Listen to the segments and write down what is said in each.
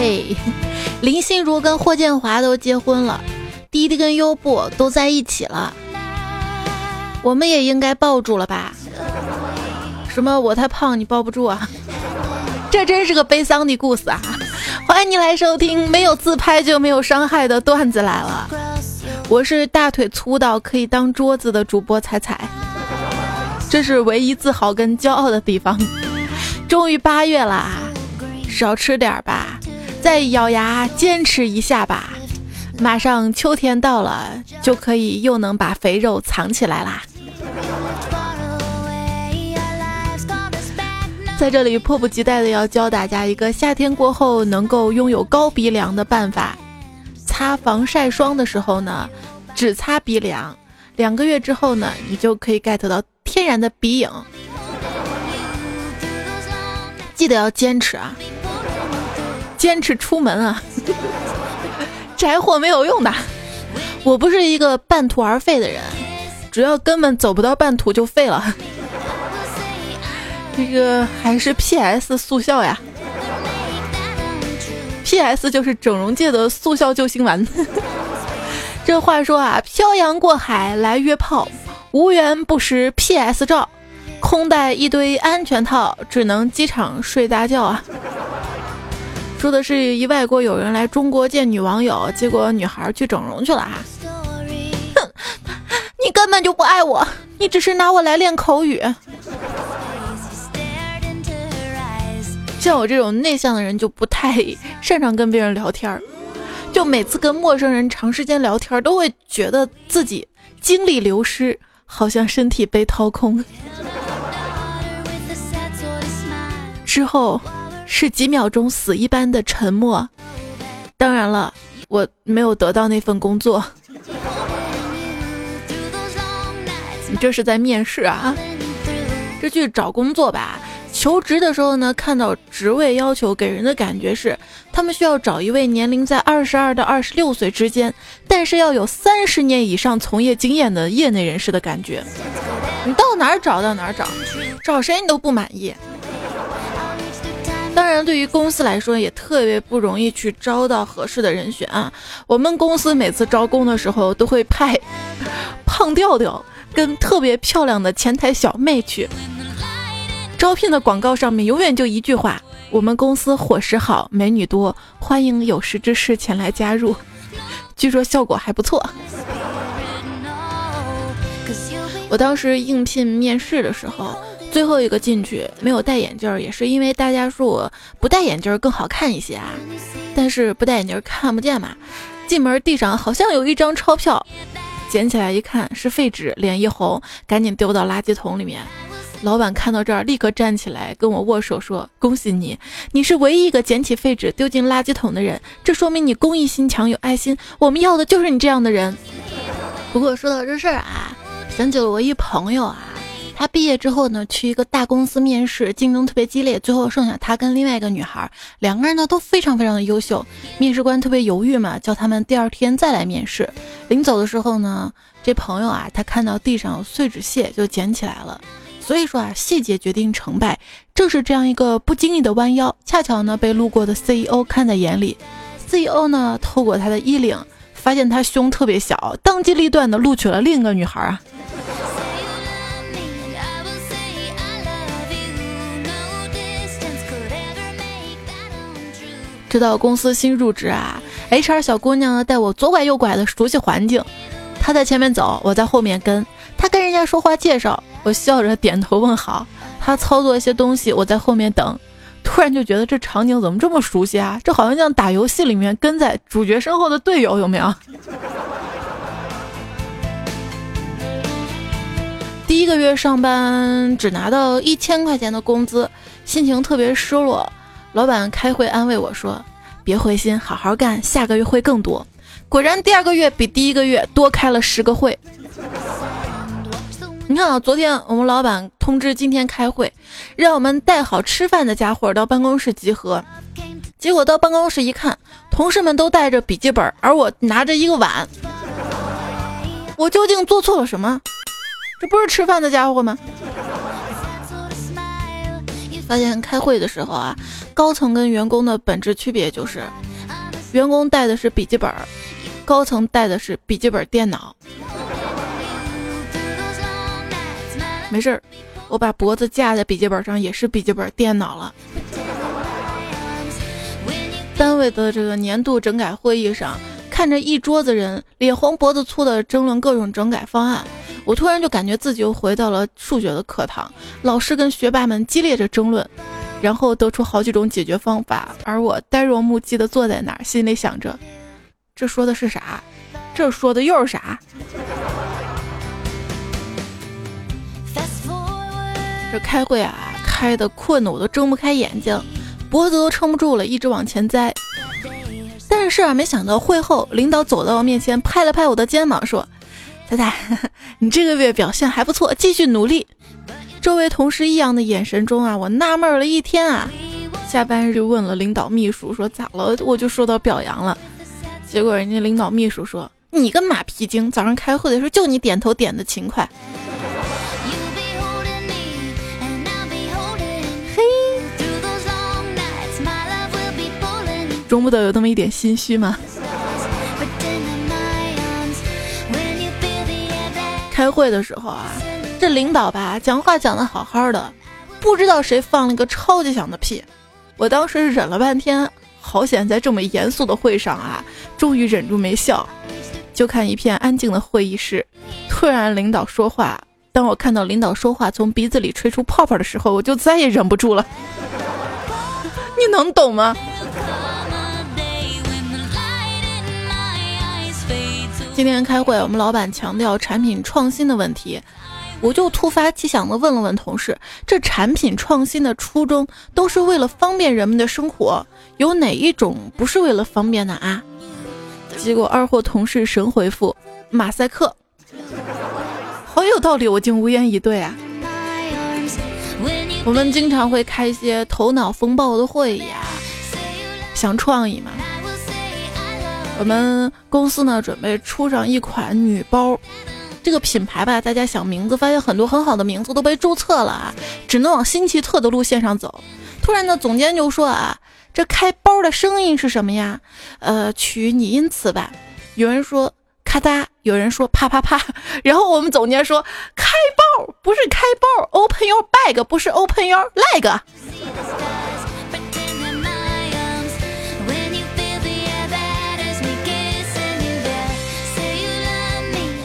嘿，林心如跟霍建华都结婚了，滴滴跟优步都在一起了，我们也应该抱住了吧？什么我太胖你抱不住啊？这真是个悲伤的故事啊！欢迎你来收听没有自拍就没有伤害的段子来了，我是大腿粗到可以当桌子的主播彩彩，这是唯一自豪跟骄傲的地方。终于八月啦，少吃点吧。再咬牙坚持一下吧，马上秋天到了，就可以又能把肥肉藏起来啦。在这里迫不及待的要教大家一个夏天过后能够拥有高鼻梁的办法：擦防晒霜的时候呢，只擦鼻梁，两个月之后呢，你就可以 get 到天然的鼻影。记得要坚持啊！坚持出门啊！宅货没有用的，我不是一个半途而废的人，主要根本走不到半途就废了。这个还是 P.S. 速效呀，P.S. 就是整容界的速效救心丸。这话说啊，漂洋过海来约炮，无缘不识 P.S. 照，空带一堆安全套，只能机场睡大觉啊。说的是一外国友人来中国见女网友，结果女孩去整容去了啊！哼，你根本就不爱我，你只是拿我来练口语。像我这种内向的人就不太擅长跟别人聊天儿，就每次跟陌生人长时间聊天，都会觉得自己精力流失，好像身体被掏空。之后。是几秒钟死一般的沉默。当然了，我没有得到那份工作。你这是在面试啊？这去找工作吧。求职的时候呢，看到职位要求，给人的感觉是他们需要找一位年龄在二十二到二十六岁之间，但是要有三十年以上从业经验的业内人士的感觉。你到哪儿找到哪儿找，找谁你都不满意。当然，对于公司来说也特别不容易去招到合适的人选啊。我们公司每次招工的时候都会派 胖调调跟特别漂亮的前台小妹去。招聘的广告上面永远就一句话：我们公司伙食好，美女多，欢迎有识之士前来加入。据说效果还不错。我当时应聘面试的时候。最后一个进去没有戴眼镜，也是因为大家说我不戴眼镜更好看一些啊。但是不戴眼镜看不见嘛。进门地上好像有一张钞票，捡起来一看是废纸，脸一红，赶紧丢到垃圾桶里面。老板看到这儿，立刻站起来跟我握手说：“恭喜你，你是唯一一个捡起废纸丢进垃圾桶的人，这说明你公益心强，有爱心。我们要的就是你这样的人。”不过说到这事儿啊，想起了我一朋友啊。他毕业之后呢，去一个大公司面试，竞争特别激烈，最后剩下他跟另外一个女孩，两个人呢都非常非常的优秀。面试官特别犹豫嘛，叫他们第二天再来面试。临走的时候呢，这朋友啊，他看到地上有碎纸屑，就捡起来了。所以说啊，细节决定成败。正是这样一个不经意的弯腰，恰巧呢被路过的 CEO 看在眼里。CEO 呢透过他的衣领，发现他胸特别小，当机立断的录取了另一个女孩啊。知道公司新入职啊，HR 小姑娘带我左拐右拐的熟悉环境，她在前面走，我在后面跟。她跟人家说话介绍，我笑着点头问好。她操作一些东西，我在后面等。突然就觉得这场景怎么这么熟悉啊？这好像像打游戏里面跟在主角身后的队友，有没有？第一个月上班只拿到一千块钱的工资，心情特别失落。老板开会安慰我说：“别灰心，好好干，下个月会更多。”果然，第二个月比第一个月多开了十个会。你看啊，昨天我们老板通知今天开会，让我们带好吃饭的家伙到办公室集合。结果到办公室一看，同事们都带着笔记本，而我拿着一个碗。我究竟做错了什么？这不是吃饭的家伙吗？发现开会的时候啊，高层跟员工的本质区别就是，员工带的是笔记本，高层带的是笔记本电脑。没事儿，我把脖子架在笔记本上也是笔记本电脑了。单位的这个年度整改会议上，看着一桌子人脸红脖子粗的争论各种整改方案。我突然就感觉自己又回到了数学的课堂，老师跟学霸们激烈着争论，然后得出好几种解决方法，而我呆若木鸡的坐在那儿，心里想着：这说的是啥？这说的又是啥？这开会啊，开的困的我都睁不开眼睛，脖子都撑不住了，一直往前栽。但是啊，没想到会后，领导走到我面前，拍了拍我的肩膀，说。太太，你这个月表现还不错，继续努力。周围同事异样的眼神中啊，我纳闷了一天啊。下班日问了领导秘书说咋了，我就受到表扬了。结果人家领导秘书说你个马屁精，早上开会的时候就你点头点的勤快。嘿，中不得有那么一点心虚吗？开会的时候啊，这领导吧讲话讲的好好的，不知道谁放了个超级响的屁。我当时忍了半天，好险在这么严肃的会上啊，终于忍住没笑。就看一片安静的会议室，突然领导说话。当我看到领导说话从鼻子里吹出泡泡的时候，我就再也忍不住了。你能懂吗？今天开会，我们老板强调产品创新的问题，我就突发奇想的问了问同事：这产品创新的初衷都是为了方便人们的生活，有哪一种不是为了方便的啊？结果二货同事神回复：马赛克，好有道理，我竟无言以对啊。我们经常会开一些头脑风暴的会议啊，想创意嘛。我们公司呢准备出上一款女包，这个品牌吧，大家想名字，发现很多很好的名字都被注册了啊，只能往新奇特的路线上走。突然呢，总监就说啊，这开包的声音是什么呀？呃，取拟音词吧。有人说咔嗒，有人说啪啪啪。然后我们总监说，开包不是开包，open your bag 不是 open your leg。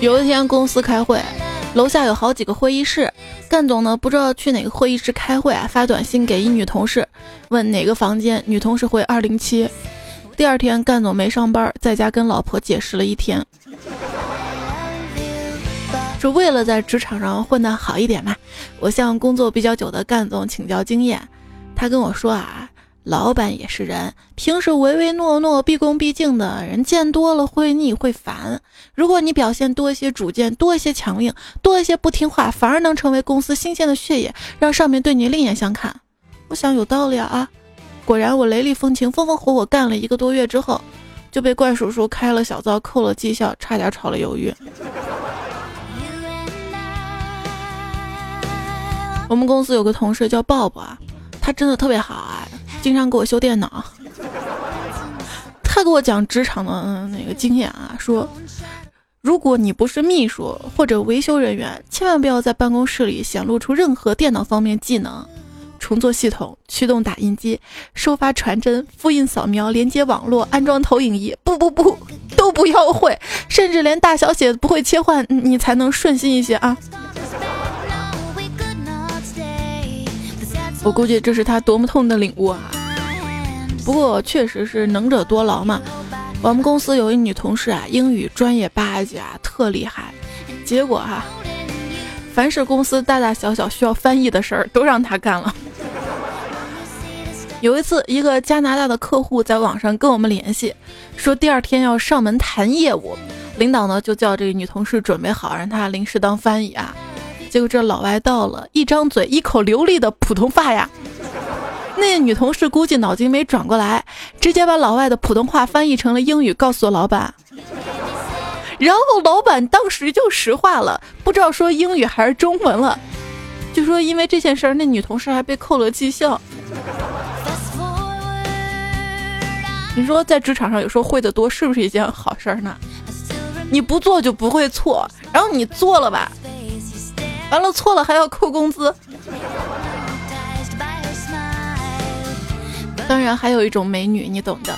有一天公司开会，楼下有好几个会议室，干总呢不知道去哪个会议室开会啊，发短信给一女同事，问哪个房间，女同事回二零七。第二天干总没上班，在家跟老婆解释了一天，是为了在职场上混得好一点嘛。我向工作比较久的干总请教经验，他跟我说啊。老板也是人，平时唯唯诺诺、毕恭毕敬的人见多了会腻会烦。如果你表现多一些主见，多一些强硬，多一些不听话，反而能成为公司新鲜的血液，让上面对你另眼相看。我想有道理啊！果然，我雷厉风行、风风火火干了一个多月之后，就被怪叔叔开了小灶、扣了绩效，差点炒了鱿鱼。我们公司有个同事叫鲍勃啊，他真的特别好啊。经常给我修电脑，他给我讲职场的那个经验啊，说如果你不是秘书或者维修人员，千万不要在办公室里显露出任何电脑方面技能，重做系统、驱动打印机、收发传真、复印扫描、连接网络、安装投影仪，不不不，都不要会，甚至连大小写不会切换，你才能顺心一些啊。我估计这是他多么痛的领悟啊！不过确实是能者多劳嘛。我们公司有一女同事啊，英语专业八级啊，特厉害。结果哈，凡是公司大大小小需要翻译的事儿，都让她干了。有一次，一个加拿大的客户在网上跟我们联系，说第二天要上门谈业务，领导呢就叫这个女同事准备好，让她临时当翻译啊。结果这老外到了，一张嘴一口流利的普通话呀，那女同事估计脑筋没转过来，直接把老外的普通话翻译成了英语，告诉了老板。然后老板当时就石化了，不知道说英语还是中文了。据说因为这件事儿，那女同事还被扣了绩效。你说在职场上有时候会的多，是不是一件好事儿呢？你不做就不会错，然后你做了吧，完了错了还要扣工资。当然还有一种美女，你懂的。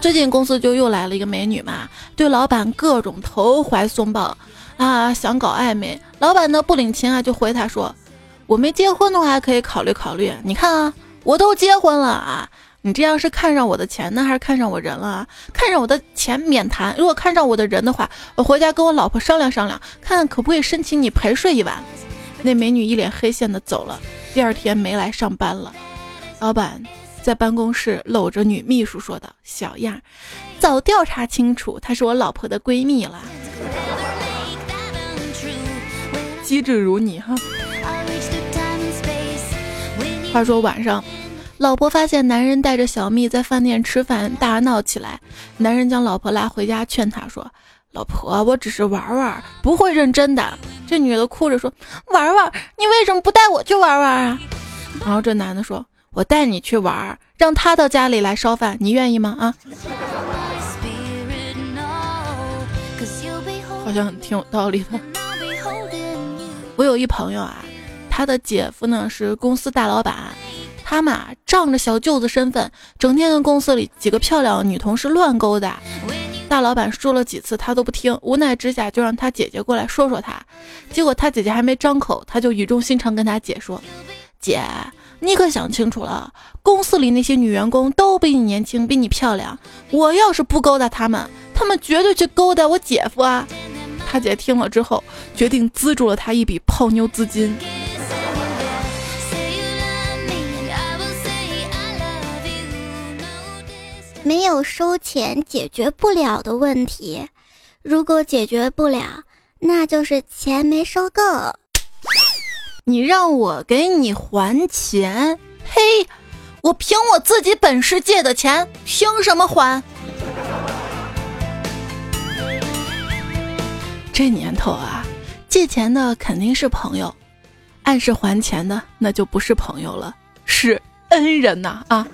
最近公司就又来了一个美女嘛，对老板各种投怀送抱啊，想搞暧昧。老板呢不领情啊，就回她说：“我没结婚的话可以考虑考虑。你看啊，我都结婚了啊。”你这样是看上我的钱呢，还是看上我人了啊？看上我的钱免谈，如果看上我的人的话，我回家跟我老婆商量商量，看看可不可以申请你陪睡一晚。那美女一脸黑线的走了，第二天没来上班了。老板在办公室搂着女秘书说道：“小样，早调查清楚，她是我老婆的闺蜜了。”机智如你哈。话说晚上。老婆发现男人带着小蜜在饭店吃饭，大闹起来。男人将老婆拉回家，劝她说：“老婆，我只是玩玩，不会认真的。”这女的哭着说：“玩玩，你为什么不带我去玩玩啊？”然后这男的说：“我带你去玩，让他到家里来烧饭，你愿意吗？”啊，好像挺有道理的。我有一朋友啊，他的姐夫呢是公司大老板。他嘛，仗着小舅子身份，整天跟公司里几个漂亮女同事乱勾搭。大老板说了几次，他都不听。无奈之下，就让他姐姐过来说说他。结果他姐姐还没张口，他就语重心长跟他姐说：“姐，你可想清楚了，公司里那些女员工都比你年轻，比你漂亮。我要是不勾搭他们，他们绝对去勾搭我姐夫啊！”他姐听了之后，决定资助了他一笔泡妞资金。没有收钱解决不了的问题，如果解决不了，那就是钱没收够。你让我给你还钱？嘿，我凭我自己本事借的钱，凭什么还？这年头啊，借钱的肯定是朋友，按时还钱的那就不是朋友了，是恩人呐啊！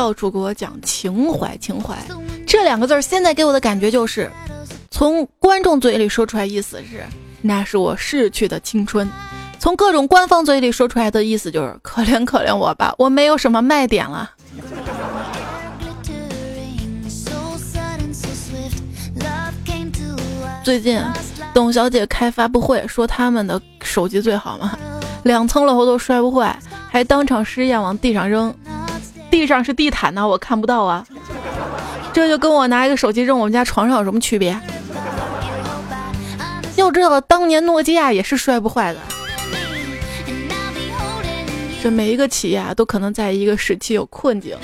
到处给我讲情怀，情怀这两个字儿，现在给我的感觉就是，从观众嘴里说出来意思是，那是我逝去的青春；从各种官方嘴里说出来的意思就是，可怜可怜我吧，我没有什么卖点了。最近，董小姐开发布会说他们的手机最好嘛，两层楼都摔不坏，还当场试验往地上扔。地上是地毯呢，我看不到啊。这就跟我拿一个手机扔我们家床上有什么区别？要知道，当年诺基亚也是摔不坏的。这每一个企业啊，都可能在一个时期有困境。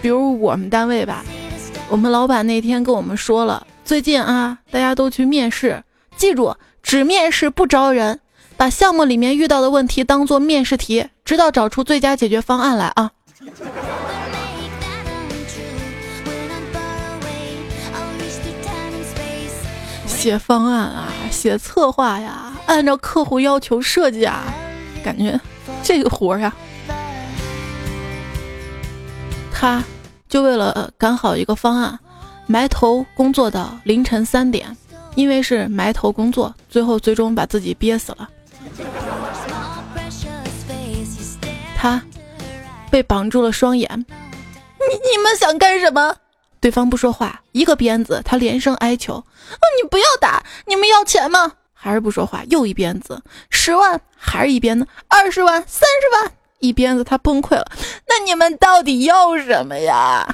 比如我们单位吧，我们老板那天跟我们说了，最近啊，大家都去面试，记住只面试不招人，把项目里面遇到的问题当做面试题，直到找出最佳解决方案来啊。写方案啊，写策划呀，按照客户要求设计啊，感觉这个活呀，他就为了赶好一个方案，埋头工作到凌晨三点，因为是埋头工作，最后最终把自己憋死了。他。被绑住了双眼，你你们想干什么？对方不说话，一个鞭子，他连声哀求：“啊，你不要打！你们要钱吗？”还是不说话，又一鞭子，十万，还是一鞭子，二十万，三十万，一鞭子，他崩溃了。那你们到底要什么呀？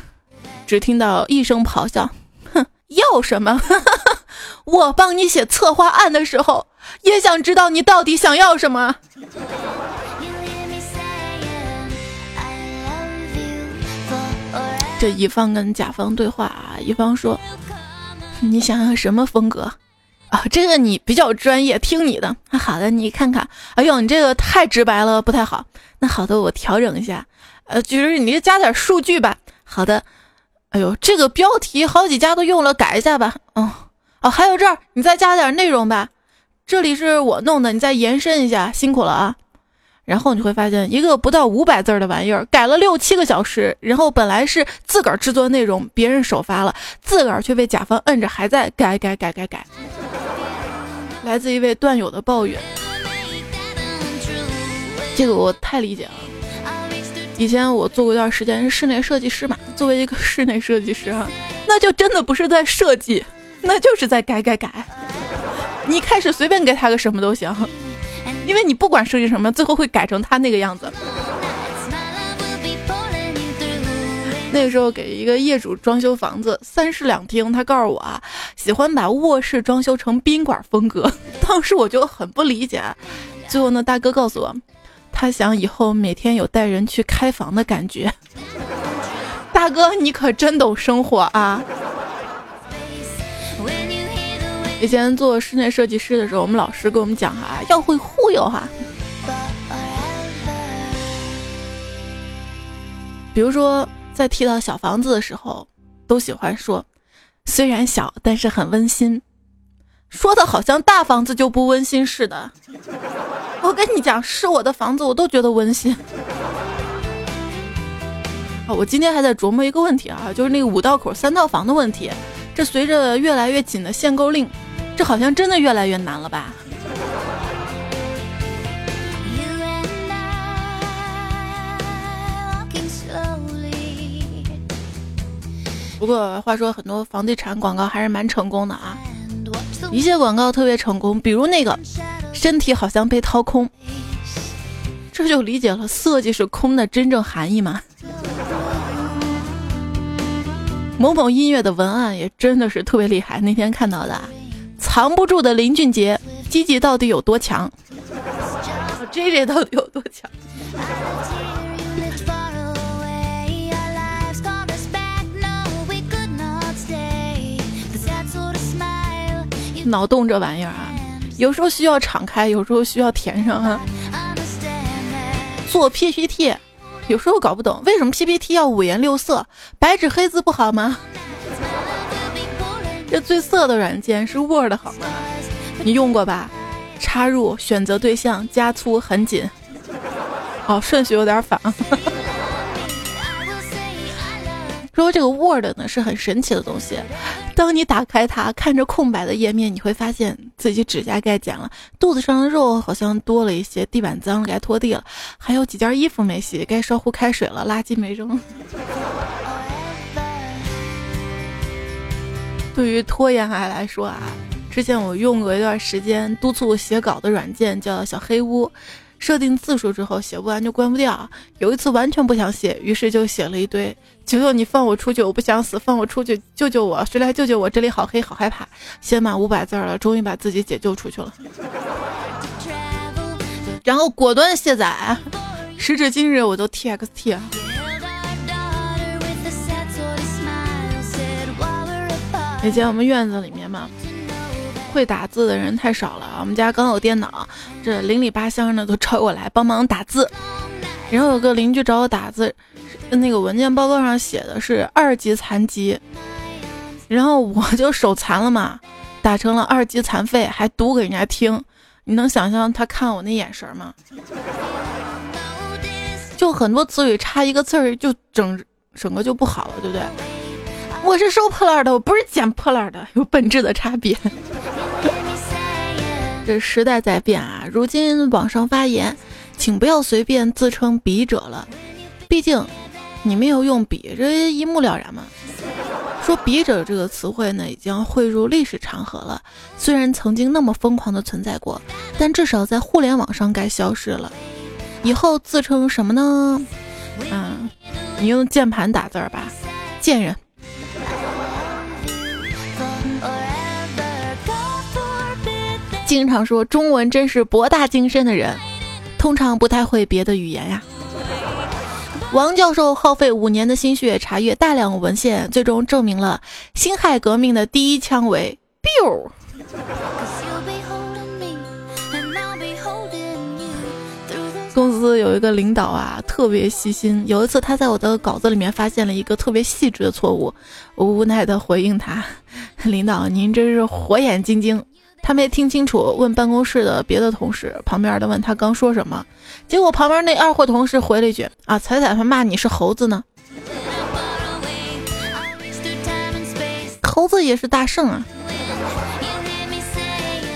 只听到一声咆哮：“哼，要什么？我帮你写策划案的时候，也想知道你到底想要什么。”这乙方跟甲方对话啊，乙方说：“你想要什么风格啊？这个你比较专业，听你的。好的，你看看。哎呦，你这个太直白了，不太好。那好的，我调整一下。呃，就是你加点数据吧。好的。哎呦，这个标题好几家都用了，改一下吧。哦，哦，还有这儿，你再加点内容吧。这里是我弄的，你再延伸一下，辛苦了啊。然后你会发现，一个不到五百字的玩意儿，改了六七个小时。然后本来是自个儿制作内容，别人首发了，自个儿却被甲方摁着还在改改改改改。来自一位段友的抱怨，这个我太理解了。以前我做过一段时间室内设计师嘛，作为一个室内设计师啊，那就真的不是在设计，那就是在改改改。你开始随便给他个什么都行。因为你不管设计什么，最后会改成他那个样子。那个时候给一个业主装修房子，三室两厅，他告诉我啊，喜欢把卧室装修成宾馆风格。当时我就很不理解，最后呢，大哥告诉我，他想以后每天有带人去开房的感觉。大哥，你可真懂生活啊！以前做室内设计师的时候，我们老师跟我们讲哈，要会忽悠哈。比如说，在提到小房子的时候，都喜欢说，虽然小，但是很温馨，说的好像大房子就不温馨似的。我跟你讲，是我的房子，我都觉得温馨。啊，我今天还在琢磨一个问题啊，就是那个五道口三套房的问题，这随着越来越紧的限购令。这好像真的越来越难了吧？不过话说，很多房地产广告还是蛮成功的啊。一些广告特别成功，比如那个“身体好像被掏空”，这就理解了色即是空的真正含义嘛。某某音乐的文案也真的是特别厉害，那天看到的。藏不住的林俊杰，积极到底有多强？J J 到底有多强？脑洞这玩意儿啊，有时候需要敞开，有时候需要填上啊。做 P P T，有时候搞不懂为什么 P P T 要五颜六色，白纸黑字不好吗？这最色的软件是 Word 好吗？你用过吧？插入选择对象加粗很紧，好顺序有点反。说这个 Word 呢是很神奇的东西，当你打开它，看着空白的页面，你会发现自己指甲盖剪了，肚子上的肉好像多了一些，地板脏了该拖地了，还有几件衣服没洗，该烧壶开水了，垃圾没扔。对于拖延癌来说啊，之前我用过一段时间督促写稿的软件，叫小黑屋。设定字数之后，写不完就关不掉。有一次完全不想写，于是就写了一堆：“求求你放我出去，我不想死，放我出去，救救我，谁来救救我？这里好黑，好害怕。”写满五百字了，终于把自己解救出去了。然后果断卸载。时至今日，我都 TXT。以前我们院子里面嘛，会打字的人太少了。我们家刚有电脑，这邻里八乡的都找我来帮忙打字。然后有个邻居找我打字，那个文件报告上写的是二级残疾，然后我就手残了嘛，打成了二级残废，还读给人家听。你能想象他看我那眼神吗？就很多词语差一个字儿，就整整个就不好了，对不对？我是收破烂的，我不是捡破烂的，有本质的差别。这时代在变啊，如今网上发言，请不要随便自称笔者了，毕竟你没有用笔，这一目了然嘛。说笔者这个词汇呢，已经汇入历史长河了。虽然曾经那么疯狂的存在过，但至少在互联网上该消失了。以后自称什么呢？嗯，你用键盘打字吧，贱人。经常说中文真是博大精深的人，通常不太会别的语言呀。王教授耗费五年的心血查阅大量文献，最终证明了辛亥革命的第一枪为 biu。公司有一个领导啊，特别细心。有一次他在我的稿子里面发现了一个特别细致的错误，我无奈的回应他：“ 领导，您真是火眼金睛。他没听清楚，问办公室的别的同事，旁边的问他刚说什么，结果旁边那二货同事回了一句：“啊，彩彩还骂你是猴子呢。”猴子也是大圣啊。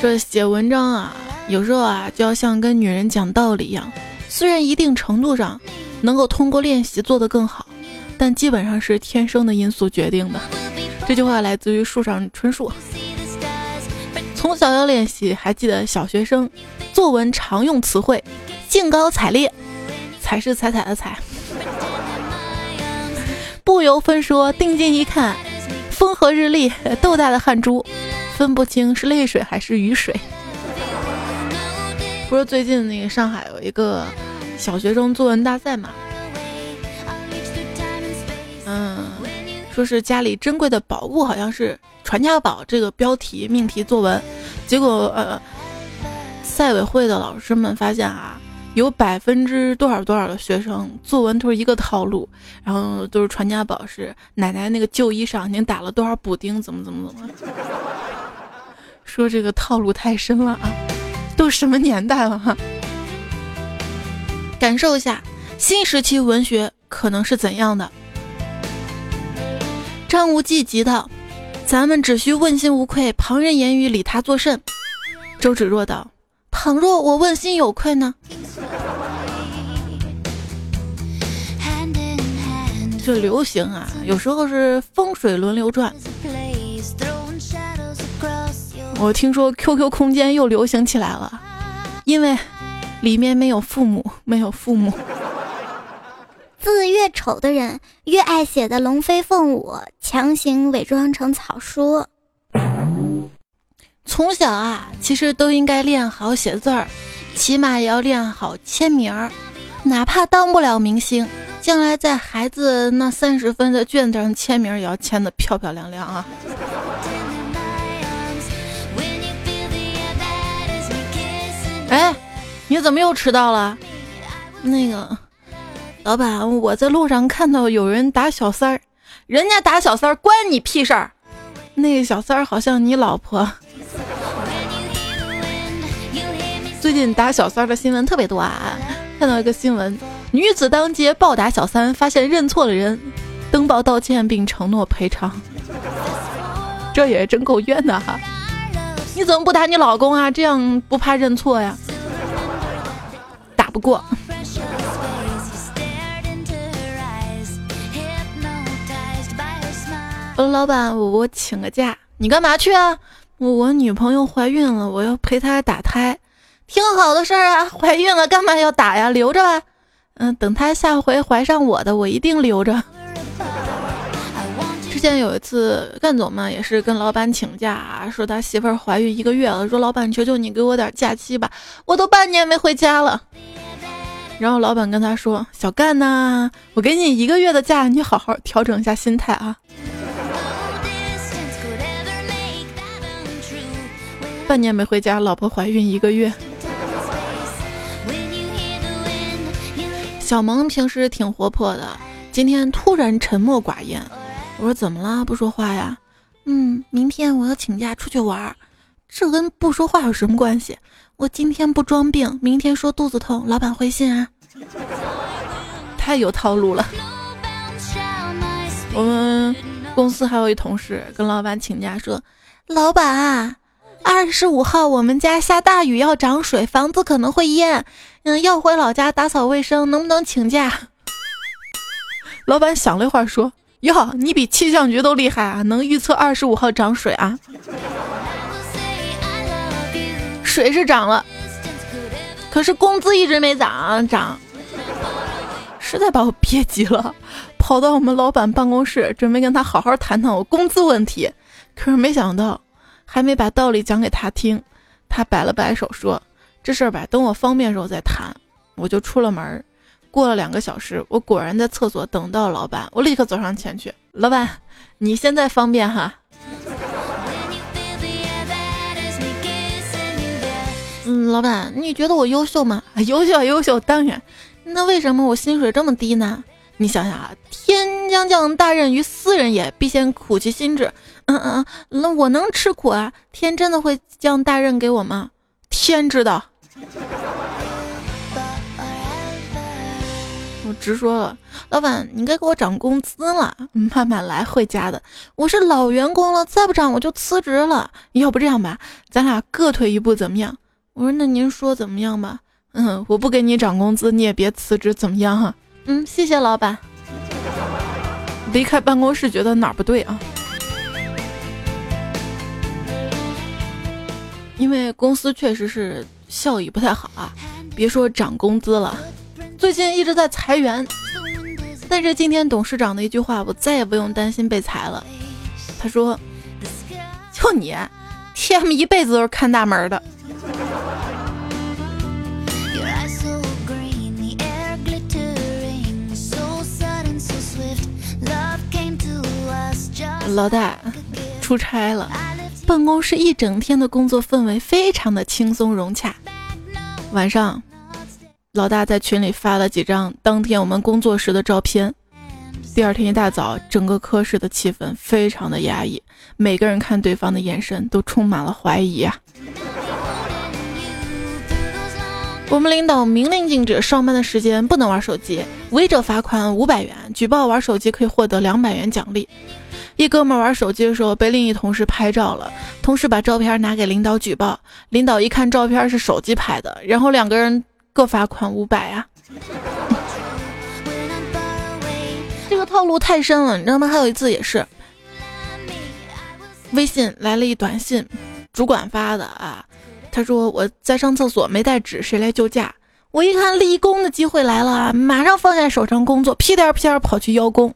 这写文章啊，有时候啊，就要像跟女人讲道理一样，虽然一定程度上能够通过练习做得更好，但基本上是天生的因素决定的。这句话来自于树上春树。从小要练习，还记得小学生作文常用词汇，兴高采烈，彩是彩彩的彩，不由分说，定睛一看，风和日丽，豆大的汗珠，分不清是泪水还是雨水。不是最近那个上海有一个小学生作文大赛嘛？嗯，说是家里珍贵的宝物，好像是传家宝这个标题命题作文。结果，呃，赛委会的老师们发现啊，有百分之多少多少的学生作文都是一个套路，然后都是传家宝是奶奶那个旧衣裳您打了多少补丁，怎么怎么怎么，说这个套路太深了啊，都什么年代了哈？感受一下新时期文学可能是怎样的。张无忌急道。咱们只需问心无愧，旁人言语理他作甚？周芷若道：“倘若我问心有愧呢？”这流行啊，有时候是风水轮流转。我听说 QQ 空间又流行起来了，因为里面没有父母，没有父母。字越丑的人越爱写的龙飞凤舞，强行伪装成草书。从小啊，其实都应该练好写字儿，起码也要练好签名儿。哪怕当不了明星，将来在孩子那三十分的卷子上签名，也要签的漂漂亮亮啊。哎，你怎么又迟到了？那个。老板，我在路上看到有人打小三儿，人家打小三儿关你屁事儿。那个小三儿好像你老婆。最近打小三儿的新闻特别多啊，看到一个新闻，女子当街暴打小三，发现认错了人，登报道歉并承诺赔偿。这也真够冤的哈！你怎么不打你老公啊？这样不怕认错呀？打不过。呃，老板，我我请个假，你干嘛去啊？我我女朋友怀孕了，我要陪她打胎，挺好的事儿啊。怀孕了干嘛要打呀？留着吧。嗯，等她下回怀上我的，我一定留着。之前有一次，干总嘛也是跟老板请假，说他媳妇儿怀孕一个月了，说老板求求你给我点假期吧，我都半年没回家了。然后老板跟他说：“小干呐，我给你一个月的假，你好好调整一下心态啊。”半年没回家，老婆怀孕一个月。小萌平时挺活泼的，今天突然沉默寡言。我说怎么了？不说话呀？嗯，明天我要请假出去玩，这跟不说话有什么关系？我今天不装病，明天说肚子痛，老板回信啊。太有套路了。我们公司还有一同事跟老板请假说，老板。二十五号，我们家下大雨要涨水，房子可能会淹。嗯，要回老家打扫卫生，能不能请假？老板想了一会儿说：“哟，你比气象局都厉害啊，能预测二十五号涨水啊？水是涨了，可是工资一直没涨涨，实在把我憋急了，跑到我们老板办公室，准备跟他好好谈谈我工资问题。可是没想到。”还没把道理讲给他听，他摆了摆手说：“这事儿吧，等我方便时候再谈。”我就出了门。过了两个小时，我果然在厕所等到老板。我立刻走上前去：“老板，你现在方便哈？”嗯，老板，你觉得我优秀吗？优秀，优秀，当然。那为什么我薪水这么低呢？你想想啊，天将降大任于斯人也，必先苦其心志。嗯嗯嗯，那我能吃苦啊？天真的会降大任给我吗？天知道。我直说了，老板，你该给我涨工资了。慢慢来，会加的。我是老员工了，再不涨我就辞职了。要不这样吧，咱俩各退一步，怎么样？我说那您说怎么样吧？嗯，我不给你涨工资，你也别辞职，怎么样哈？嗯，谢谢老板。离开办公室，觉得哪儿不对啊？因为公司确实是效益不太好啊，别说涨工资了。最近一直在裁员，但是今天董事长的一句话，我再也不用担心被裁了。他说：“就你，TM 一辈子都是看大门的。”老大出差了，办公室一整天的工作氛围非常的轻松融洽。晚上。老大在群里发了几张当天我们工作时的照片。第二天一大早，整个科室的气氛非常的压抑，每个人看对方的眼神都充满了怀疑啊。我们领导明令禁止上班的时间不能玩手机，违者罚款五百元，举报玩手机可以获得两百元奖励。一哥们玩手机的时候被另一同事拍照了，同事把照片拿给领导举报，领导一看照片是手机拍的，然后两个人。各罚款五百啊！这个套路太深了，你知道吗？还有一次也是，微信来了一短信，主管发的啊。他说我在上厕所没带纸，谁来救驾？我一看立功的机会来了啊，马上放下手上工作，屁颠屁颠跑去邀功。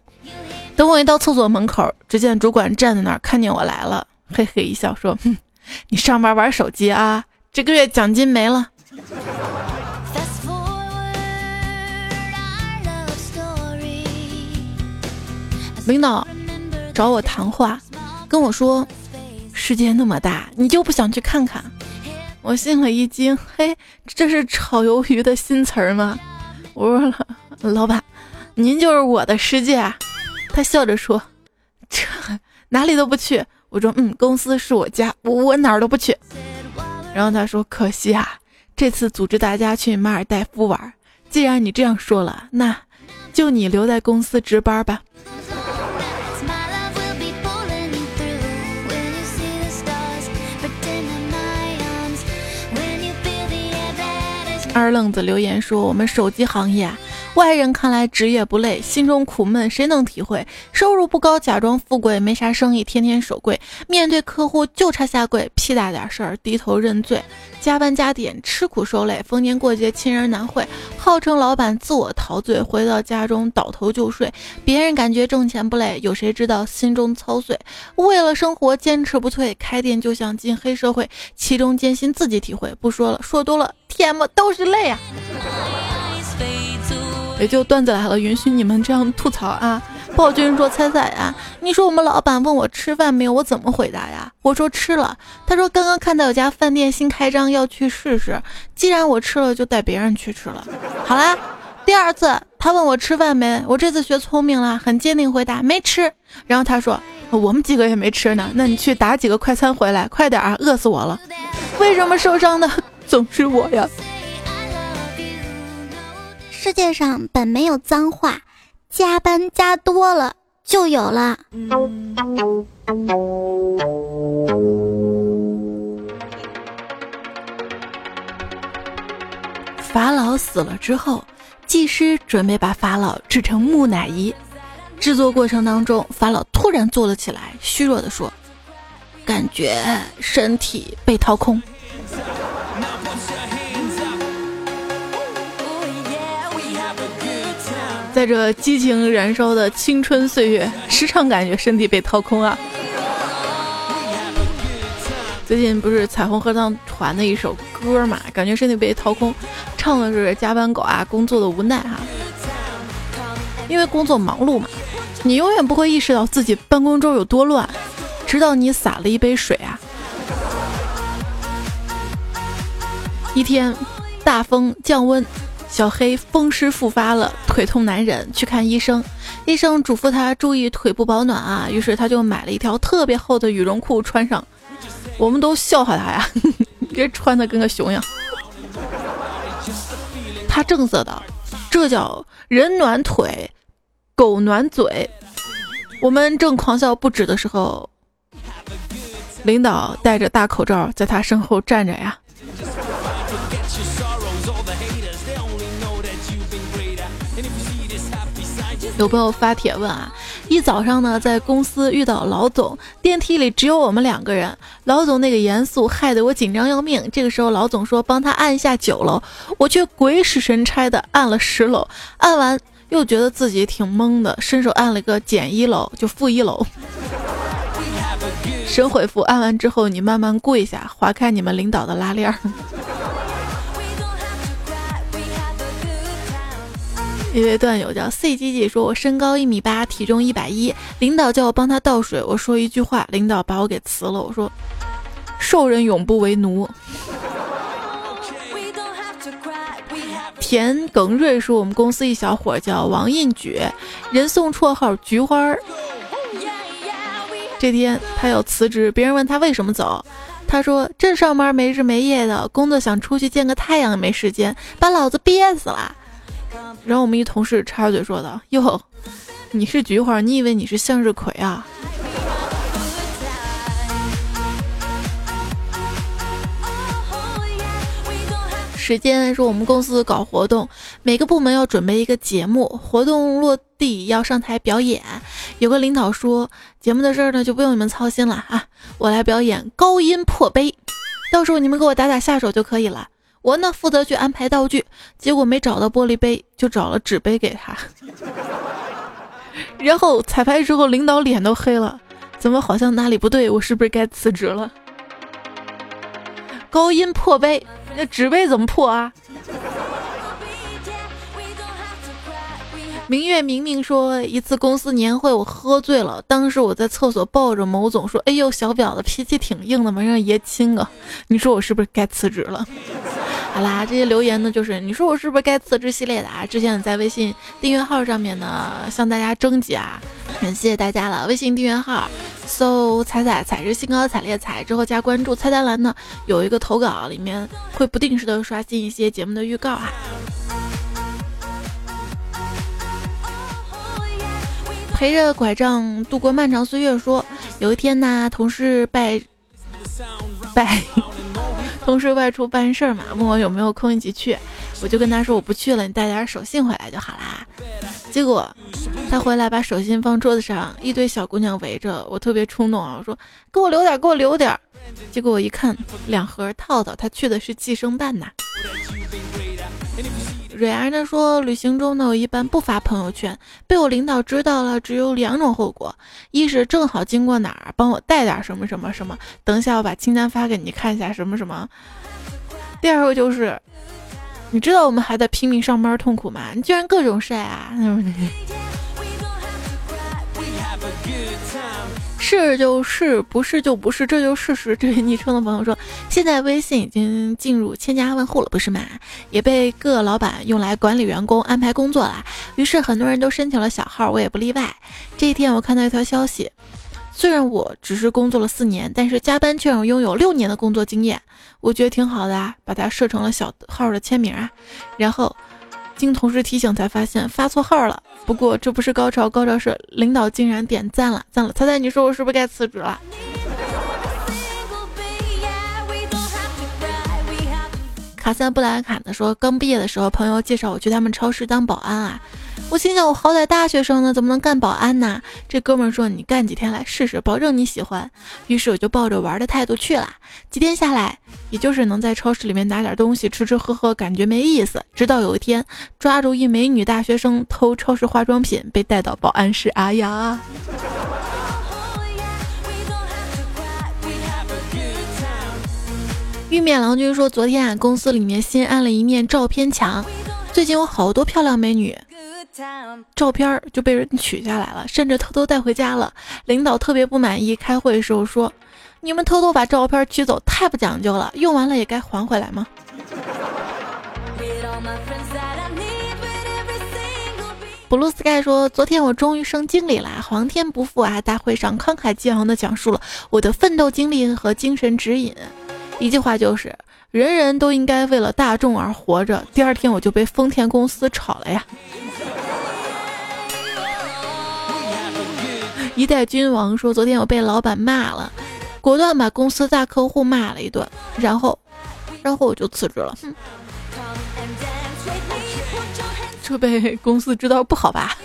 等我一到厕所门口，只见主管站在那儿，看见我来了，嘿嘿一笑说：“哼，你上班玩手机啊？这个月奖金没了。”领导找我谈话，跟我说：“世界那么大，你就不想去看看？”我心里一惊，嘿，这是炒鱿鱼的新词儿吗？我说：“老板，您就是我的世界。”啊。”他笑着说：“这哪里都不去。”我说：“嗯，公司是我家，我我哪儿都不去。”然后他说：“可惜啊，这次组织大家去马尔代夫玩。既然你这样说了，那就你留在公司值班吧。”二愣子留言说：“我们手机行业。”外人看来职业不累，心中苦闷谁能体会？收入不高，假装富贵，没啥生意，天天守柜，面对客户就差下跪，屁大点事儿低头认罪，加班加点吃苦受累，逢年过节亲人难会，号称老板自我陶醉，回到家中倒头就睡。别人感觉挣钱不累，有谁知道心中操碎？为了生活坚持不退，开店就像进黑社会，其中艰辛自己体会。不说了，说多了天嘛都是泪啊！也就段子来了，允许你们这样吐槽啊！暴君说：“猜猜啊，你说我们老板问我吃饭没有，我怎么回答呀？”我说：“吃了。”他说：“刚刚看到有家饭店新开张，要去试试。既然我吃了，就带别人去吃了。”好啦，第二次他问我吃饭没，我这次学聪明了，很坚定回答：“没吃。”然后他说：“我们几个也没吃呢，那你去打几个快餐回来，快点啊，饿死我了。”为什么受伤的总是我呀？世界上本没有脏话，加班加多了就有了。法老死了之后，技师准备把法老制成木乃伊。制作过程当中，法老突然坐了起来，虚弱的说：“感觉身体被掏空。”在这激情燃烧的青春岁月，时常感觉身体被掏空啊！最近不是彩虹合唱团的一首歌嘛，感觉身体被掏空，唱的是加班狗啊工作的无奈哈。因为工作忙碌嘛，你永远不会意识到自己办公桌有多乱，直到你洒了一杯水啊。一天，大风降温。小黑风湿复发了，腿痛难忍，去看医生。医生嘱咐他注意腿部保暖啊，于是他就买了一条特别厚的羽绒裤穿上。我们都笑话他呀，别穿的跟个熊样。他正色道：“这叫人暖腿，狗暖嘴。”我们正狂笑不止的时候，领导戴着大口罩在他身后站着呀。有朋友发帖问啊，一早上呢在公司遇到老总，电梯里只有我们两个人，老总那个严肃害得我紧张要命。这个时候老总说帮他按一下九楼，我却鬼使神差的按了十楼，按完又觉得自己挺懵的，伸手按了个减一楼，就负一楼。神回复按完之后你慢慢跪下，划开你们领导的拉链。一位段友叫 C 姐姐说：“我身高一米八，体重一百一，领导叫我帮他倒水，我说一句话，领导把我给辞了。我说，受人永不为奴。”田耿瑞说：“我们公司一小伙叫王印举，人送绰号菊花儿。这天他要辞职，别人问他为什么走，他说：正上班没日没夜的工作，想出去见个太阳也没时间，把老子憋死了。”然后我们一同事插嘴说道：“哟，你是菊花，你以为你是向日葵啊？”时间是我们公司搞活动，每个部门要准备一个节目，活动落地要上台表演。有个领导说：“节目的事儿呢，就不用你们操心了啊，我来表演高音破杯，到时候你们给我打打下手就可以了。”我呢负责去安排道具，结果没找到玻璃杯，就找了纸杯给他。然后彩排之后，领导脸都黑了，怎么好像哪里不对？我是不是该辞职了？高音破杯，那纸杯怎么破啊？明月明明说一次公司年会我喝醉了，当时我在厕所抱着某总说：“哎呦，小婊子脾气挺硬的嘛，让爷亲个。”你说我是不是该辞职了？好啦，这些留言呢，就是你说我是不是该辞职系列的啊？之前在微信订阅号上面呢，向大家征集啊，感谢大家了。微信订阅号搜“彩彩彩是兴高采烈彩”之后加关注，菜单栏呢有一个投稿，里面会不定时的刷新一些节目的预告啊。陪着拐杖度过漫长岁月，说有一天呢，同事拜拜，同事外出办事儿嘛，问我有没有空一起去，我就跟他说我不去了，你带点手信回来就好啦。结果他回来把手信放桌子上，一堆小姑娘围着，我特别冲动啊，我说给我留点，给我留点。结果我一看，两盒套套，他去的是计生办呐。蕊儿呢说，旅行中呢，我一般不发朋友圈，被我领导知道了，只有两种后果：一是正好经过哪儿，帮我带点什么什么什么，等一下我把清单发给你看一下什么什么；第二个就是，你知道我们还在拼命上班痛苦吗？你居然各种晒啊！是就是，不是就不是，这就是事实。这位昵称的朋友说，现在微信已经进入千家万户了，不是吗？也被各老板用来管理员工、安排工作了。于是很多人都申请了小号，我也不例外。这一天，我看到一条消息，虽然我只是工作了四年，但是加班却让我拥有六年的工作经验，我觉得挺好的啊，把它设成了小号的签名啊，然后。经同事提醒才发现发错号了，不过这不是高潮，高潮是领导竟然点赞了，赞了！猜猜你说我是不是该辞职了？卡三布兰卡的说，刚毕业的时候，朋友介绍我去他们超市当保安啊。我心想，我好歹大学生呢，怎么能干保安呢？这哥们儿说，你干几天来试试，保证你喜欢。于是我就抱着玩的态度去了。几天下来，也就是能在超市里面拿点东西吃吃喝喝，感觉没意思。直到有一天，抓住一美女大学生偷超市化妆品，被带到保安室。哎呀！玉面郎君说，昨天俺公司里面新安了一面照片墙。最近有好多漂亮美女照片就被人取下来了，甚至偷偷带回家了。领导特别不满意，开会的时候说：“你们偷偷把照片取走，太不讲究了，用完了也该还回来吗？” Blue Sky 说：“昨天我终于升经理了，皇天不负啊！大会上慷慨激昂地讲述了我的奋斗经历和精神指引。一句话就是：人人都应该为了大众而活着。第二天我就被丰田公司炒了呀！一代君王说：“昨天我被老板骂了，果断把公司大客户骂了一顿，然后，然后我就辞职了。”哼。这被公司知道不好吧？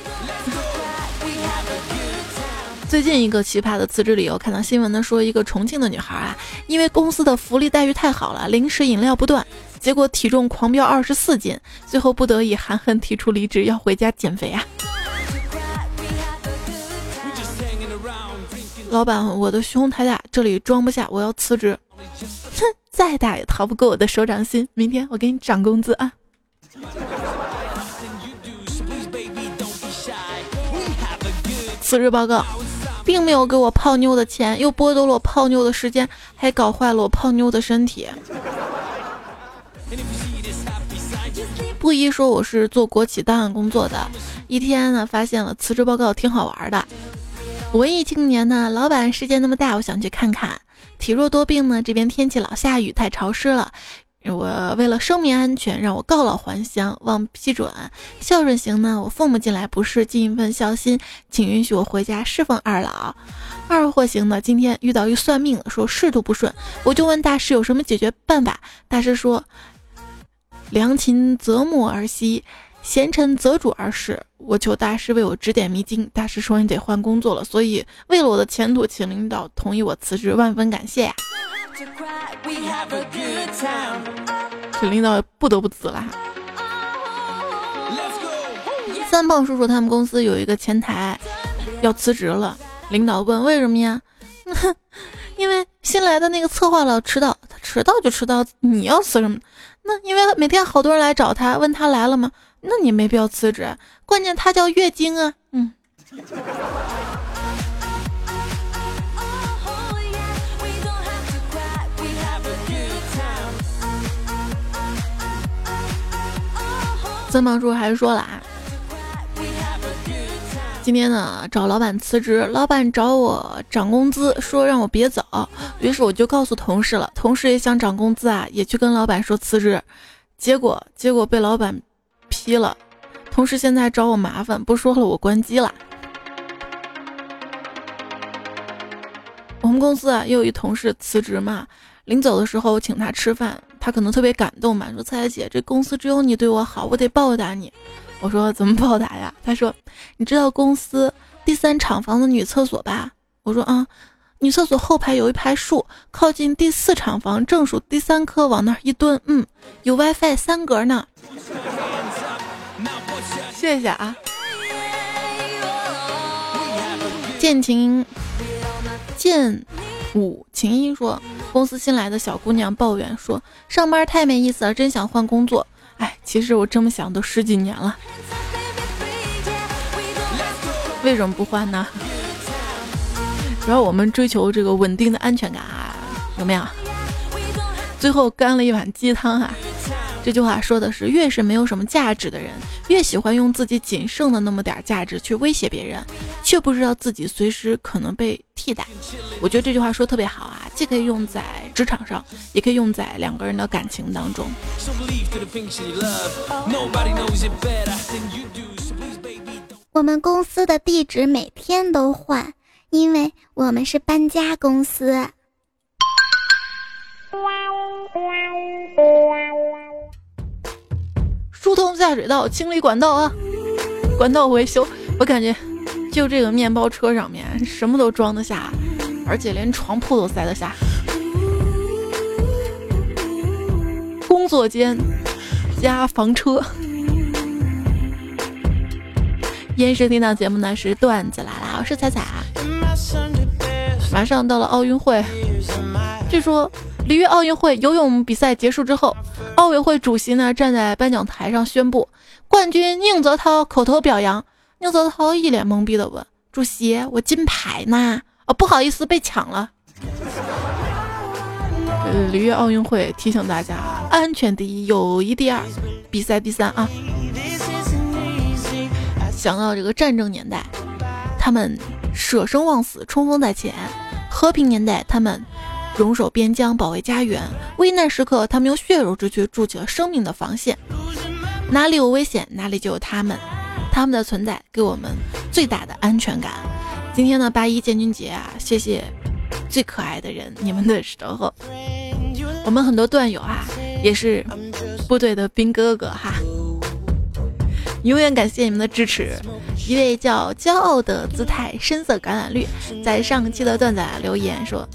最近一个奇葩的辞职理由，看到新闻呢，说一个重庆的女孩啊，因为公司的福利待遇太好了，零食饮料不断，结果体重狂飙二十四斤，最后不得已含恨提出离职，要回家减肥啊。老板，我的胸太大，这里装不下，我要辞职。哼，再大也逃不过我的手掌心，明天我给你涨工资啊。辞职报告，并没有给我泡妞的钱，又剥夺了我泡妞的时间，还搞坏了我泡妞的身体。布衣说我是做国企档案工作的，一天呢发现了辞职报告，挺好玩的。文艺青年呢，老板世界那么大，我想去看看。体弱多病呢，这边天气老下雨，太潮湿了。我为了生命安全，让我告老还乡，望批准。孝顺型呢，我父母进来不是尽一份孝心，请允许我回家侍奉二老。二货型的，今天遇到一算命的，说仕途不顺，我就问大师有什么解决办法。大师说：良禽择木而栖，贤臣择主而事。我求大师为我指点迷津。大师说你得换工作了，所以为了我的前途，请领导同意我辞职，万分感谢呀。这领导不得不辞了。三胖叔叔他们公司有一个前台要辞职了，领导问为什么呀？因为新来的那个策划老迟到，他迟到就迟到，你要辞什么？那因为每天好多人来找他，问他来了吗？那你没必要辞职。关键他叫月经啊，嗯。曾胖叔还说了啊，今天呢找老板辞职，老板找我涨工资，说让我别走，于是我就告诉同事了，同事也想涨工资啊，也去跟老板说辞职，结果结果被老板批了，同事现在找我麻烦，不说了，我关机了。我们公司啊，又有一同事辞职嘛，临走的时候请他吃饭。他可能特别感动嘛，说：“蔡姐，这公司只有你对我好，我得报答你。”我说：“怎么报答呀？”他说：“你知道公司第三厂房的女厕所吧？”我说：“啊，女厕所后排有一排树，靠近第四厂房，正数第三棵，往那儿一蹲，嗯，有 WiFi 三格呢。”谢谢啊，剑情剑舞琴音说。公司新来的小姑娘抱怨说：“上班太没意思了，真想换工作。”哎，其实我这么想都十几年了，为什么不换呢？主要我们追求这个稳定的安全感啊，有没有？最后干了一碗鸡汤啊！这句话说的是，越是没有什么价值的人，越喜欢用自己仅剩的那么点价值去威胁别人，却不知道自己随时可能被替代。我觉得这句话说特别好啊，既可以用在职场上，也可以用在两个人的感情当中。我们公司的地址每天都换，因为我们是搬家公司。疏通下水道，清理管道啊！管道维修，我感觉就这个面包车上面什么都装得下，而且连床铺都塞得下。工作间加房车。延时听到节目呢是段子来了，我是彩彩。马上到了奥运会，据说。里约奥运会游泳比赛结束之后，奥委会主席呢站在颁奖台上宣布冠军宁泽涛口头表扬。宁泽涛一脸懵逼的问：“主席，我金牌呢？”哦，不好意思，被抢了。里约奥运会提醒大家：安全第一，友谊第二，比赛第三啊。想到这个战争年代，他们舍生忘死，冲锋在前；和平年代，他们容守边疆，保卫家园；危难时刻，他们用血肉之躯筑起了生命的防线。哪里有危险，哪里就有他们。他们的存在给我们最大的安全感。今天的八一建军节啊，谢谢最可爱的人，你们的守候。我们很多段友啊，也是部队的兵哥哥哈，永远感谢你们的支持。一位叫骄傲的姿态深色橄榄绿，在上期的段子留言说：“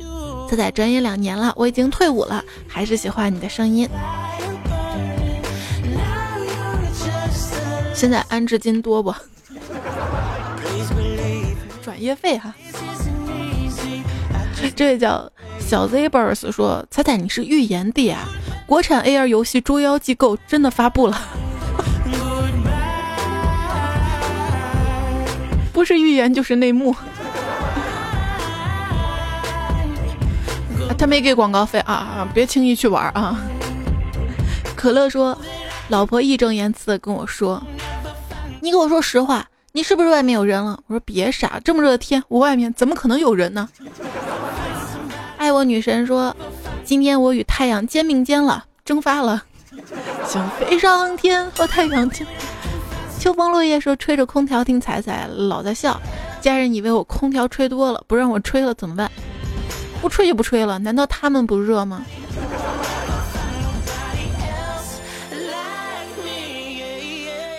仔仔转业两年了，我已经退伍了，还是喜欢你的声音。”现在安置金多不？转业费哈。这位叫小 Zbers 说：“彩彩，你是预言帝啊！国产 AR 游戏《捉妖记 GO》真的发布了，不是预言就是内幕。他没给广告费啊啊！别轻易去玩啊！”可乐说：“老婆义正言辞的跟我说。”你给我说实话，你是不是外面有人了？我说别傻，这么热的天，我外面怎么可能有人呢？爱我女神说，今天我与太阳肩并肩了，蒸发了，想飞上天和太阳肩。秋风落叶说，吹着空调听彩彩，老在笑。家人以为我空调吹多了，不让我吹了怎么办？不吹就不吹了，难道他们不热吗？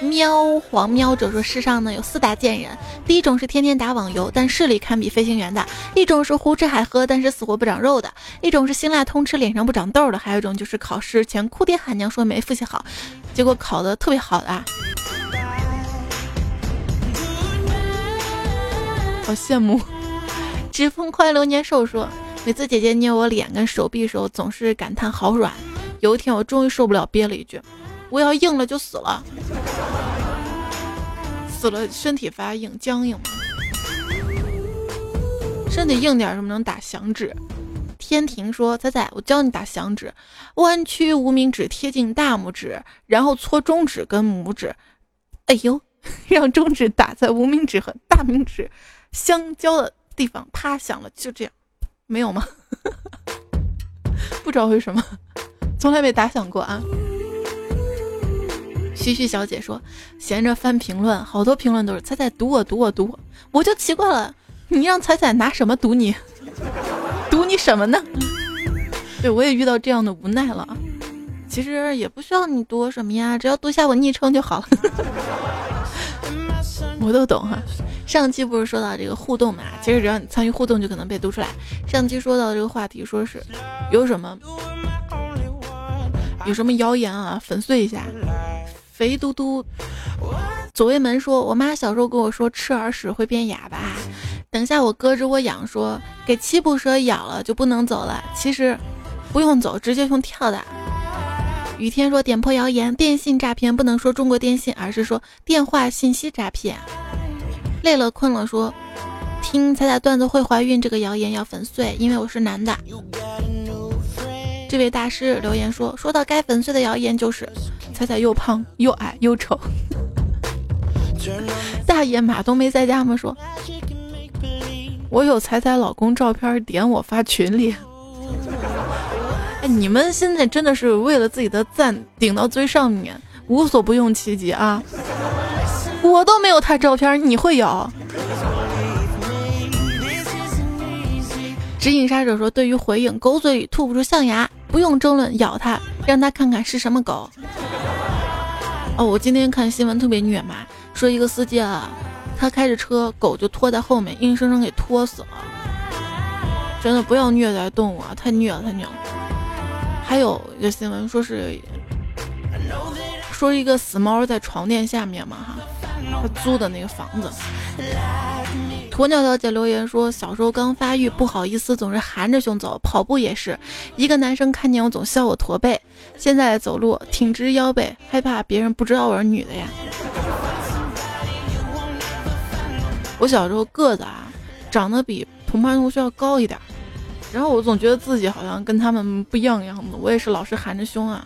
喵黄喵者说：“世上呢有四大贱人，第一种是天天打网游，但视力堪比飞行员的；一种是胡吃海喝，但是死活不长肉的；一种是辛辣通吃，脸上不长痘的；还有一种就是考试前哭爹喊娘说没复习好，结果考的特别好的。”好羡慕。指风快流年寿说：“每次姐姐捏我脸跟手臂的时候，总是感叹好软。有一天我终于受不了，憋了一句。”我要硬了就死了，死了身体发硬僵硬身体硬点什么能打响指？天庭说：“仔仔，我教你打响指，弯曲无名指贴近大拇指，然后搓中指跟拇指，哎呦，让中指打在无名指和大拇指相交的地方，啪响了，就这样，没有吗？不知道为什么，从来没打响过啊。”嘘嘘小姐说：“闲着翻评论，好多评论都是彩彩堵我堵我堵我，我就奇怪了，你让彩彩拿什么堵你？堵你什么呢？对我也遇到这样的无奈了。其实也不需要你堵我什么呀，只要读下我昵称就好了。我都懂哈。上期不是说到这个互动嘛？其实只要你参与互动，就可能被读出来。上期说到这个话题，说是有什么有什么谣言啊，粉碎一下。”肥嘟嘟，左卫门说：“我妈小时候跟我说，吃耳屎会变哑巴。等下我胳肢窝痒，说给七步蛇咬了就不能走了。其实不用走，直接用跳的。”雨天说：“点破谣言，电信诈骗不能说中国电信，而是说电话信息诈骗。”累了困了说：“听彩彩段子会怀孕这个谣言要粉碎，因为我是男的。”这位大师留言说：“说到该粉碎的谣言，就是彩彩又胖又矮又丑。”大爷马冬梅在家吗？说：“我有彩彩老公照片，点我发群里。”哎，你们现在真的是为了自己的赞顶到最上面，无所不用其极啊！我都没有他照片，你会有？指引杀手说：“对于回应，狗嘴里吐不出象牙。”不用争论，咬它，让它看看是什么狗。哦，我今天看新闻特别虐嘛，说一个司机啊，他开着车，狗就拖在后面，硬生生给拖死了。真的不要虐待动物啊，太虐了，太虐了。还有一个新闻说是，说一个死猫在床垫下面嘛哈，他租的那个房子。鸵鸟小姐留言说：“小时候刚发育，不好意思，总是含着胸走。跑步也是，一个男生看见我总笑我驼背。现在走路挺直腰背，害怕别人不知道我是女的呀。我小时候个子啊，长得比同班同学要高一点，然后我总觉得自己好像跟他们不一样样子。我也是老是含着胸啊。”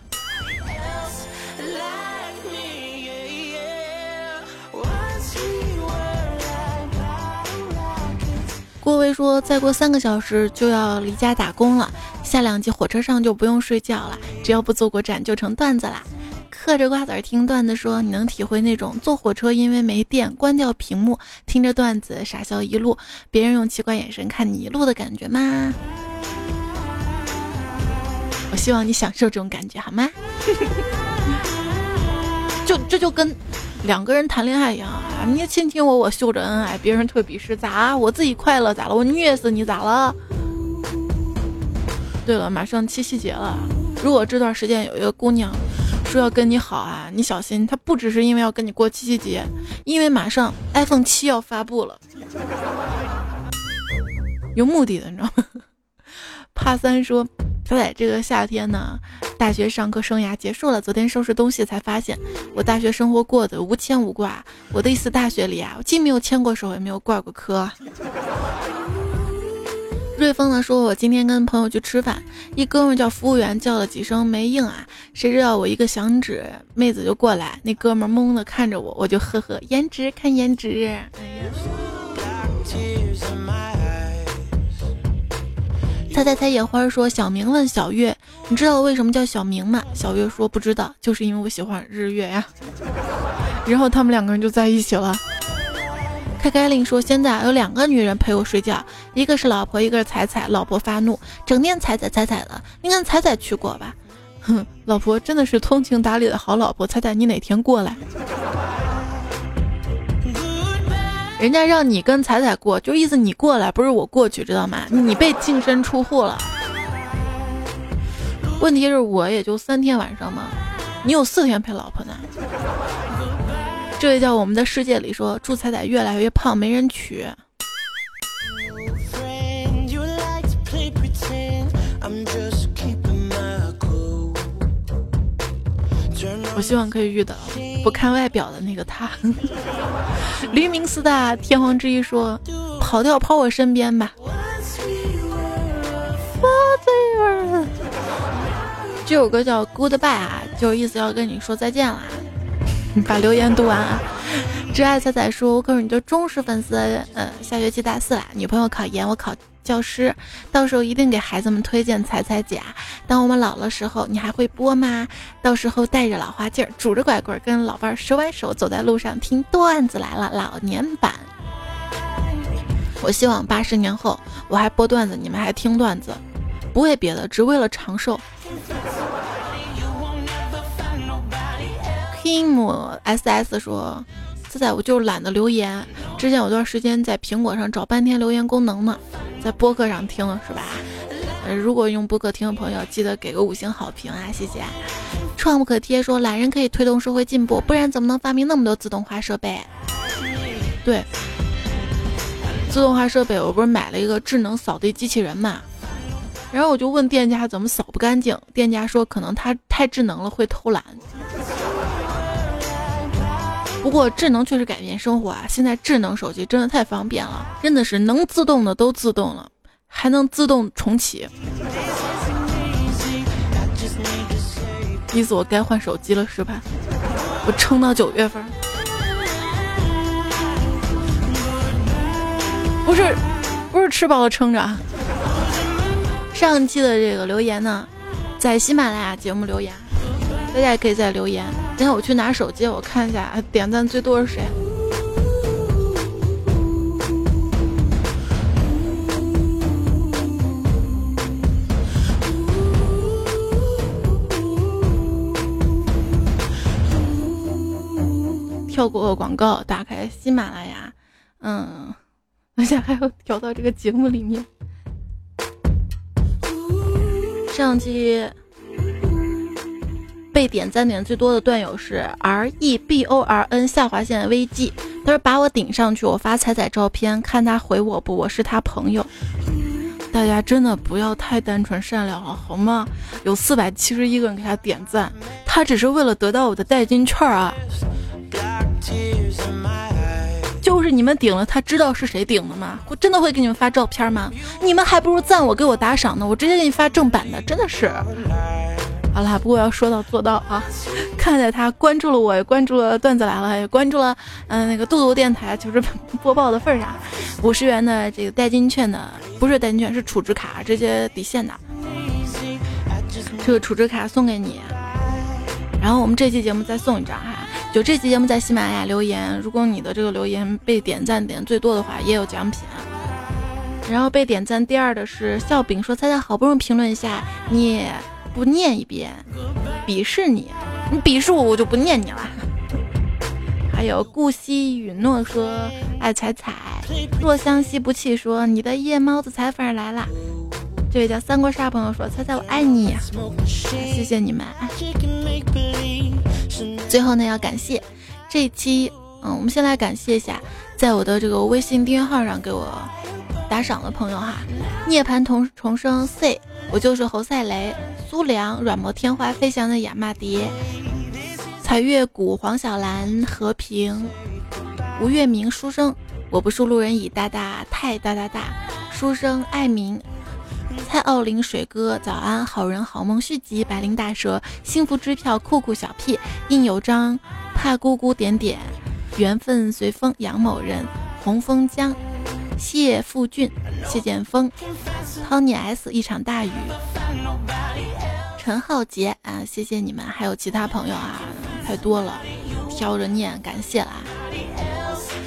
薇说，再过三个小时就要离家打工了，下两集火车上就不用睡觉了，只要不坐过站就成段子啦。嗑着瓜子听段子说，你能体会那种坐火车因为没电关掉屏幕，听着段子傻笑一路，别人用奇怪眼神看你一路的感觉吗？我希望你享受这种感觉，好吗？就这就跟两个人谈恋爱一样啊！你亲亲我，我秀着恩爱，别人特鄙视，咋？我自己快乐咋了？我虐死你咋了？对了，马上七夕节了，如果这段时间有一个姑娘说要跟你好啊，你小心，她不只是因为要跟你过七夕节，因为马上 iPhone 七要发布了，有目的的，你知道吗？帕三说。小仔，这个夏天呢，大学上课生涯结束了。昨天收拾东西才发现，我大学生活过得无牵无挂。我的一次大学里啊，我既没有牵过手，也没有挂过科。瑞丰呢说，我今天跟朋友去吃饭，一哥们叫服务员叫了几声没应啊，谁知道我一个响指，妹子就过来，那哥们懵的看着我，我就呵呵，颜值看颜值。哎呀。猜猜猜，野花说：“小明问小月，你知道我为什么叫小明吗？”小月说：“不知道，就是因为我喜欢日月呀。”然后他们两个人就在一起了。开开令说：“现在有两个女人陪我睡觉，一个是老婆，一个是彩彩。老婆发怒，整天彩彩彩彩的。你跟彩彩去过吧？哼，老婆真的是通情达理的好老婆。彩彩，你哪天过来？”人家让你跟彩彩过，就意思你过来，不是我过去，知道吗？你被净身出户了。问题是我也就三天晚上嘛，你有四天陪老婆呢。这位叫我们的世界里说，祝彩彩越来越胖，没人娶。我希望可以遇到不看外表的那个他。黎明四大天皇之一说：“跑调跑我身边吧。”这首歌叫《Goodbye》啊，就意思要跟你说再见了。把留言读完啊。挚爱彩彩说：“我可是你的忠实粉丝。嗯，下学期大四啦，女朋友考研，我考。”教师，到时候一定给孩子们推荐彩彩姐。当我们老了时候，你还会播吗？到时候带着老花镜，拄着拐棍，跟老伴儿手挽手走在路上听段子来了老年版。我希望八十年后我还播段子，你们还听段子，不为别的，只为了长寿。Kim S S 说：“现在我就懒得留言。之前有段时间在苹果上找半天留言功能呢。”在播客上听是吧？呃，如果用播客听的朋友，记得给个五星好评啊，谢谢。创不可贴说懒人可以推动社会进步，不然怎么能发明那么多自动化设备？对，自动化设备，我不是买了一个智能扫地机器人嘛？然后我就问店家怎么扫不干净，店家说可能它太智能了会偷懒。不过智能确实改变生活啊！现在智能手机真的太方便了，真的是能自动的都自动了，还能自动重启。意思我该换手机了是吧？我撑到九月份。不是，不是吃饱了撑着。上期的这个留言呢，在喜马拉雅节目留言。大家也可以在留言。等下我去拿手机，我看一下点赞最多是谁。跳过广告，打开喜马拉雅，嗯，而且还要调到这个节目里面。上期。被点赞点最多的段友是 R E B O R N 下划线 V G，他说把我顶上去，我发彩彩照片，看他回我不，我是他朋友。大家真的不要太单纯善良了，好吗？有四百七十一个人给他点赞，他只是为了得到我的代金券啊。就是你们顶了，他知道是谁顶的吗？我真的会给你们发照片吗？你们还不如赞我，给我打赏呢，我直接给你发正版的，真的是。好啦，不过要说到做到啊！看在他关注了我，也关注了段子来了，也关注了嗯那个杜杜电台就是 播报的份上，五十元的这个代金券呢，不是代金券，是储值卡，直接抵现的。这个储值卡送给你，然后我们这期节目再送一张哈。就这期节目在喜马拉雅留言，如果你的这个留言被点赞点最多的话，也有奖品。然后被点赞第二的是笑柄，说猜猜好不容易评论一下你。不念一遍，鄙视你，你鄙视我，我就不念你了。还有顾惜允诺说爱彩彩，若相惜不弃说你的夜猫子彩粉来了。这位叫三国杀朋友说猜猜我爱你，谢谢你们。最后呢要感谢这一期，嗯，我们先来感谢一下，在我的这个微信订阅号上给我打赏的朋友哈，涅槃重重生 C。我就是侯赛雷、苏良、软磨天花、飞翔的亚麻蝶、彩月谷、黄小兰、和平、吴月明、书生。我不是路人乙大大太大大大，书生爱民、蔡奥林、水哥早安，好人好梦续集、白灵大蛇、幸福支票、酷酷小屁、印有章、怕姑姑点点、缘分随风、杨某人、红枫江。谢富俊、谢剑锋、Tony S，一场大雨，陈浩杰啊，谢谢你们，还有其他朋友啊，太多了，挑着念，感谢啦。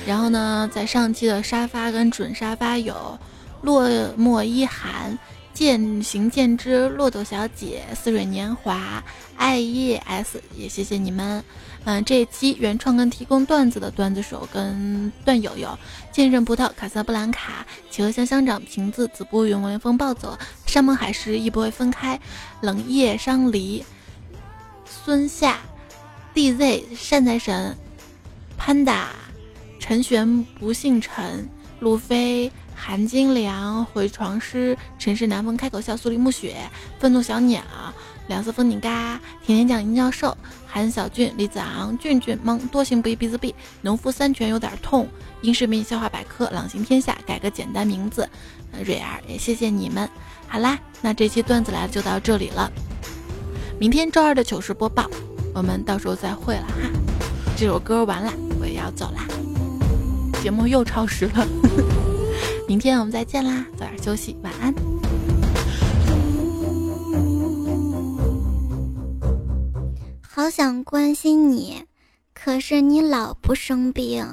然后呢，在上期的沙发跟准沙发有落寞一寒、渐行渐知、骆驼小姐、似水年华、爱叶 S，也谢谢你们。嗯，这一期原创跟提供段子的段子手跟段友有剑刃葡萄、卡萨布兰卡、企鹅香香长、瓶子、子不语、魔连风暴走、山盟海誓亦不会分开、冷夜伤离、孙夏、DZ、善财神、潘达、陈玄不姓陈、路飞、韩金良、回床师、尘世南风、开口笑、苏黎暮雪、愤怒小鸟。两色风景嘎，甜甜酱殷教授，韩小俊，李子昂，俊俊懵，多行不义必自毙，农夫三拳有点痛，英视频笑话百科，朗行天下，改个简单名字，蕊儿也谢谢你们。好啦，那这期段子来了就到这里了，明天周二的糗事播报，我们到时候再会了哈。这首歌完了，我也要走啦，节目又超时了，明天我们再见啦，早点休息，晚安。好想关心你，可是你老不生病。